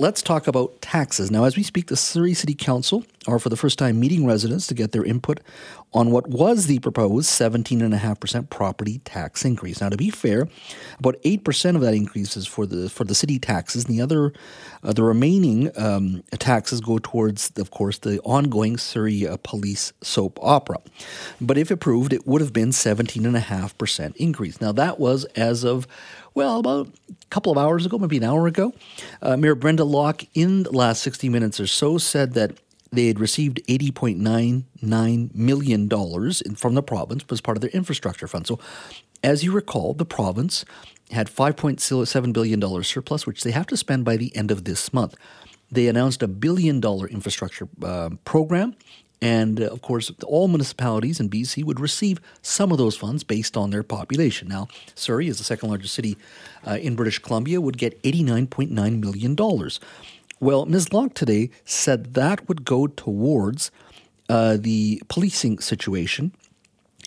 Let's talk about taxes. Now, as we speak, the Surrey City Council are for the first time meeting residents to get their input on what was the proposed 17.5% property tax increase. Now, to be fair, about 8% of that increase is for the for the city taxes, and the other, uh, the remaining um, taxes go towards, of course, the ongoing Surrey uh, police soap opera. But if approved, it would have been 17.5% increase. Now, that was as of well, about a couple of hours ago, maybe an hour ago, uh, Mayor Brenda Locke, in the last 60 minutes or so, said that they had received $80.99 million from the province as part of their infrastructure fund. So, as you recall, the province had $5.7 billion surplus, which they have to spend by the end of this month. They announced a billion dollar infrastructure uh, program and uh, of course, all municipalities in BC would receive some of those funds based on their population. Now, Surrey, as the second largest city uh, in British Columbia, would get $89.9 million. Well, Ms. Locke today said that would go towards uh, the policing situation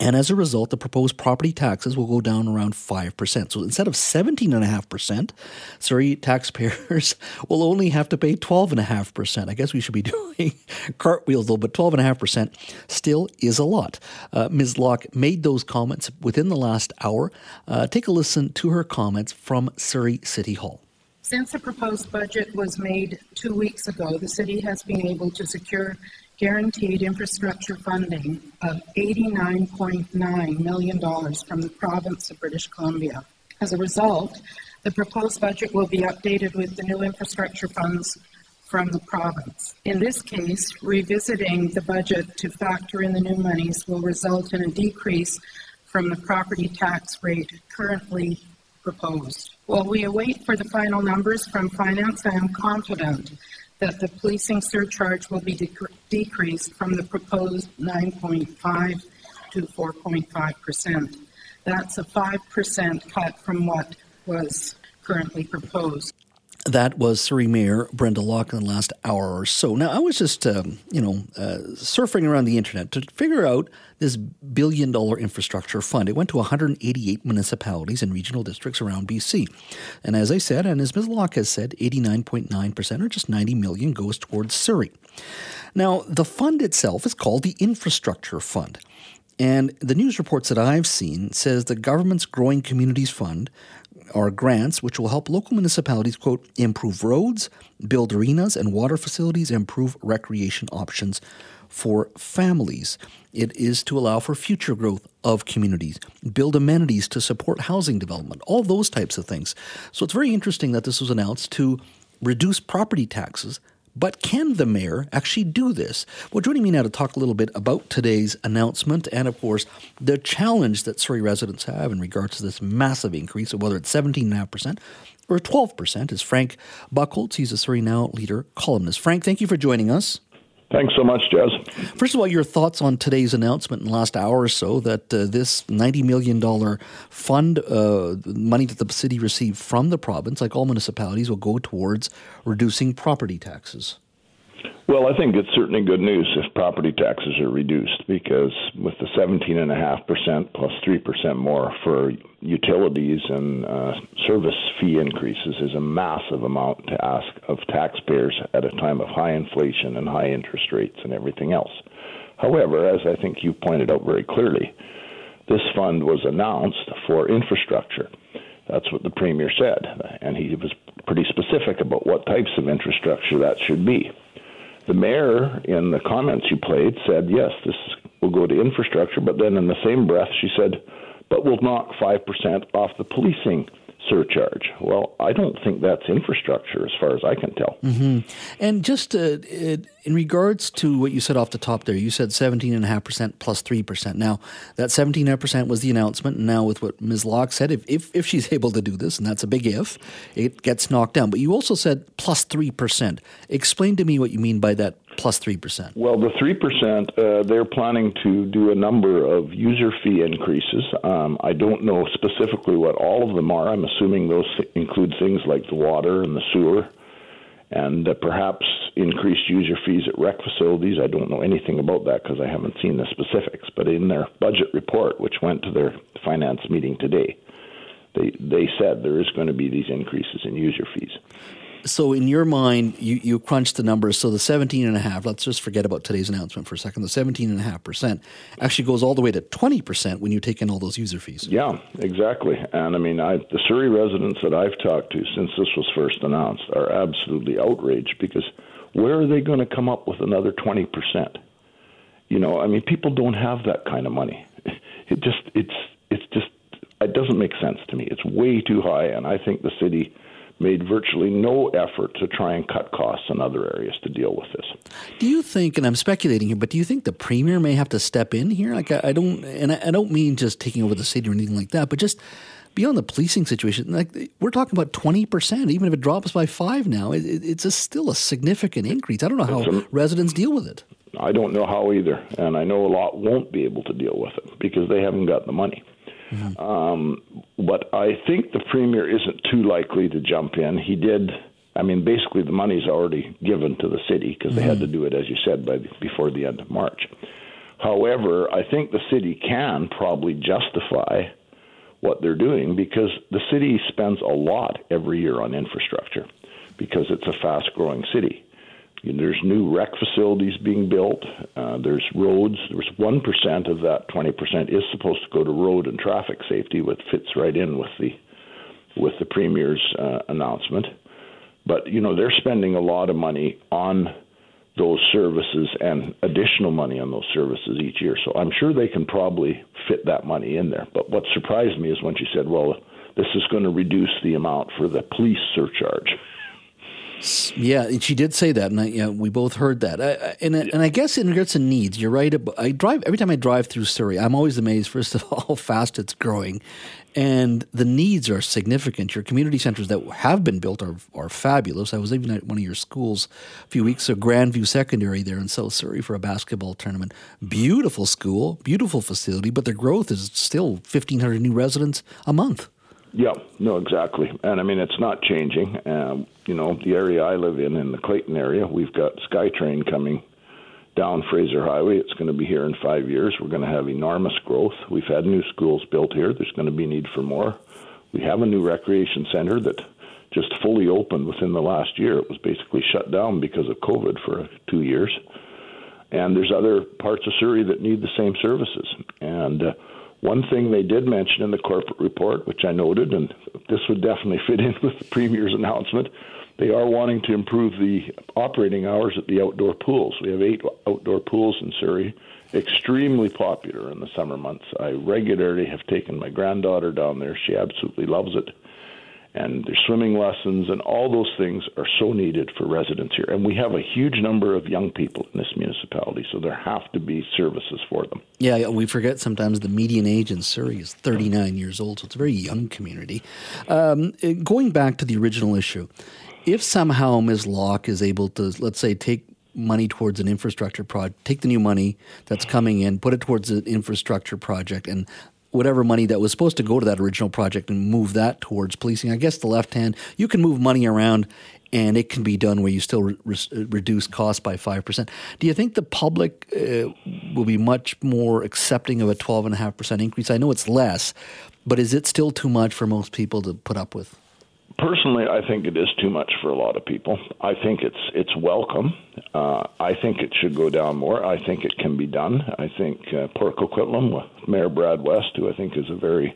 and as a result, the proposed property taxes will go down around 5%. So instead of 17.5%, Surrey taxpayers will only have to pay 12.5%. I guess we should be doing cartwheels though, but 12.5% still is a lot. Uh, Ms. Locke made those comments within the last hour. Uh, take a listen to her comments from Surrey City Hall. Since the proposed budget was made two weeks ago, the city has been able to secure guaranteed infrastructure funding of $89.9 million from the province of British Columbia. As a result, the proposed budget will be updated with the new infrastructure funds from the province. In this case, revisiting the budget to factor in the new monies will result in a decrease from the property tax rate currently proposed. While we await for the final numbers from finance, I am confident that the policing surcharge will be decreased from the proposed 9.5 to 4.5 percent. That's a 5 percent cut from what was currently proposed. That was Surrey Mayor Brenda Locke in the last hour or so. Now, I was just, um, you know, uh, surfing around the internet to figure out this billion dollar infrastructure fund. It went to 188 municipalities and regional districts around BC. And as I said, and as Ms. Locke has said, 89.9% or just 90 million goes towards Surrey. Now, the fund itself is called the Infrastructure Fund. And the news reports that I've seen says the government's Growing Communities Fund are grants which will help local municipalities, quote, improve roads, build arenas and water facilities, improve recreation options for families. It is to allow for future growth of communities, build amenities to support housing development, all those types of things. So it's very interesting that this was announced to reduce property taxes but can the mayor actually do this? Well, joining me now to talk a little bit about today's announcement and, of course, the challenge that Surrey residents have in regards to this massive increase of whether it's 17.5% or 12% is Frank Bucholtz. He's a Surrey Now leader columnist. Frank, thank you for joining us. Thanks so much, Jez. First of all, your thoughts on today's announcement in the last hour or so that uh, this $90 million fund, uh, money that the city received from the province, like all municipalities, will go towards reducing property taxes. Well, I think it's certainly good news if property taxes are reduced because with the 17.5% plus 3% more for utilities and uh, service fee increases is a massive amount to ask of taxpayers at a time of high inflation and high interest rates and everything else. However, as I think you pointed out very clearly, this fund was announced for infrastructure. That's what the Premier said, and he was pretty specific about what types of infrastructure that should be. The mayor, in the comments you played, said, yes, this will go to infrastructure, but then in the same breath, she said, but we'll knock 5% off the policing surcharge. Well, I don't think that's infrastructure as far as I can tell. Mm-hmm. And just uh, in regards to what you said off the top there, you said 17.5% plus 3%. Now, that 17.5% was the announcement. And now, with what Ms. Locke said, if, if, if she's able to do this, and that's a big if, it gets knocked down. But you also said plus 3%. Explain to me what you mean by that plus 3%? Well, the 3%, uh, they're planning to do a number of user fee increases. Um, I don't know specifically what all of them are. I'm assuming those include things like the water and the sewer and uh, perhaps increased user fees at rec facilities. I don't know anything about that because I haven't seen the specifics. But in their budget report, which went to their finance meeting today, they, they said there is going to be these increases in user fees. So in your mind, you, you crunched the numbers. So the 17 and a half, let's just forget about today's announcement for a second. The 17 and a half percent actually goes all the way to 20 percent when you take in all those user fees. Yeah, exactly. And I mean, I, the Surrey residents that I've talked to since this was first announced are absolutely outraged because where are they going to come up with another 20 percent? You know, I mean, people don't have that kind of money. It just, it's, it's just, it doesn't make sense to me. It's way too high, and I think the city made virtually no effort to try and cut costs in other areas to deal with this. Do you think, and I'm speculating here, but do you think the premier may have to step in here? Like, I, I don't, and I, I, don't mean just taking over the city or anything like that, but just beyond the policing situation, like we're talking about 20%, even if it drops by five now, it, it's a, still a significant increase. I don't know how a, residents deal with it. I don't know how either, and I know a lot won't be able to deal with it because they haven't got the money. Mm-hmm. Um, but I think the premier isn't too likely to jump in. He did. I mean, basically, the money's already given to the city because mm-hmm. they had to do it, as you said, by before the end of March. However, I think the city can probably justify what they're doing because the city spends a lot every year on infrastructure because it's a fast growing city. There's new rec facilities being built. Uh, there's roads. There's one percent of that twenty percent is supposed to go to road and traffic safety, which fits right in with the with the premier's uh, announcement. But you know they're spending a lot of money on those services and additional money on those services each year. So I'm sure they can probably fit that money in there. But what surprised me is when she said, "Well, this is going to reduce the amount for the police surcharge." Yeah, and she did say that, and I, yeah, we both heard that. I, I, and and I guess in regards to needs, you're right. I drive every time I drive through Surrey. I'm always amazed, first of all, how fast it's growing, and the needs are significant. Your community centers that have been built are are fabulous. I was even at one of your schools a few weeks ago, Grandview Secondary there in South Surrey for a basketball tournament. Beautiful school, beautiful facility, but the growth is still 1,500 new residents a month. Yeah, no, exactly. And I mean, it's not changing. Um, you know, the area I live in, in the Clayton area, we've got SkyTrain coming down Fraser Highway. It's going to be here in five years. We're going to have enormous growth. We've had new schools built here. There's going to be need for more. We have a new recreation center that just fully opened within the last year. It was basically shut down because of COVID for two years. And there's other parts of Surrey that need the same services. And uh, one thing they did mention in the corporate report, which I noted, and this would definitely fit in with the Premier's announcement, they are wanting to improve the operating hours at the outdoor pools. We have eight outdoor pools in Surrey, extremely popular in the summer months. I regularly have taken my granddaughter down there. She absolutely loves it and their swimming lessons and all those things are so needed for residents here. And we have a huge number of young people in this municipality, so there have to be services for them. Yeah, we forget sometimes the median age in Surrey is 39 years old, so it's a very young community. Um, going back to the original issue, if somehow Ms. Locke is able to, let's say, take money towards an infrastructure project, take the new money that's coming in, put it towards an infrastructure project, and whatever money that was supposed to go to that original project and move that towards policing. I guess the left hand, you can move money around and it can be done where you still re- reduce costs by 5%. Do you think the public uh, will be much more accepting of a 12.5% increase? I know it's less, but is it still too much for most people to put up with? Personally, I think it is too much for a lot of people. I think it's it's welcome. Uh, I think it should go down more. I think it can be done. I think uh, Port Coquitlam, Mayor Brad West, who I think is a very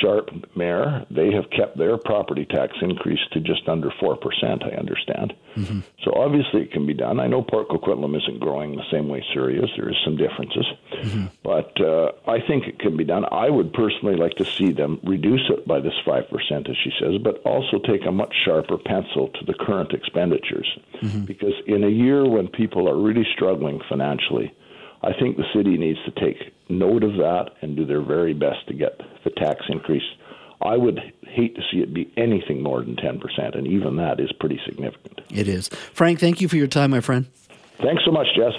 Sharp mayor, they have kept their property tax increase to just under 4%, I understand. Mm-hmm. So obviously it can be done. I know Port Coquitlam isn't growing the same way Surrey is. There is some differences. Mm-hmm. But uh, I think it can be done. I would personally like to see them reduce it by this 5%, as she says, but also take a much sharper pencil to the current expenditures. Mm-hmm. Because in a year when people are really struggling financially, I think the city needs to take note of that and do their very best to get the tax increase. I would hate to see it be anything more than 10%, and even that is pretty significant. It is. Frank, thank you for your time, my friend. Thanks so much, Jess.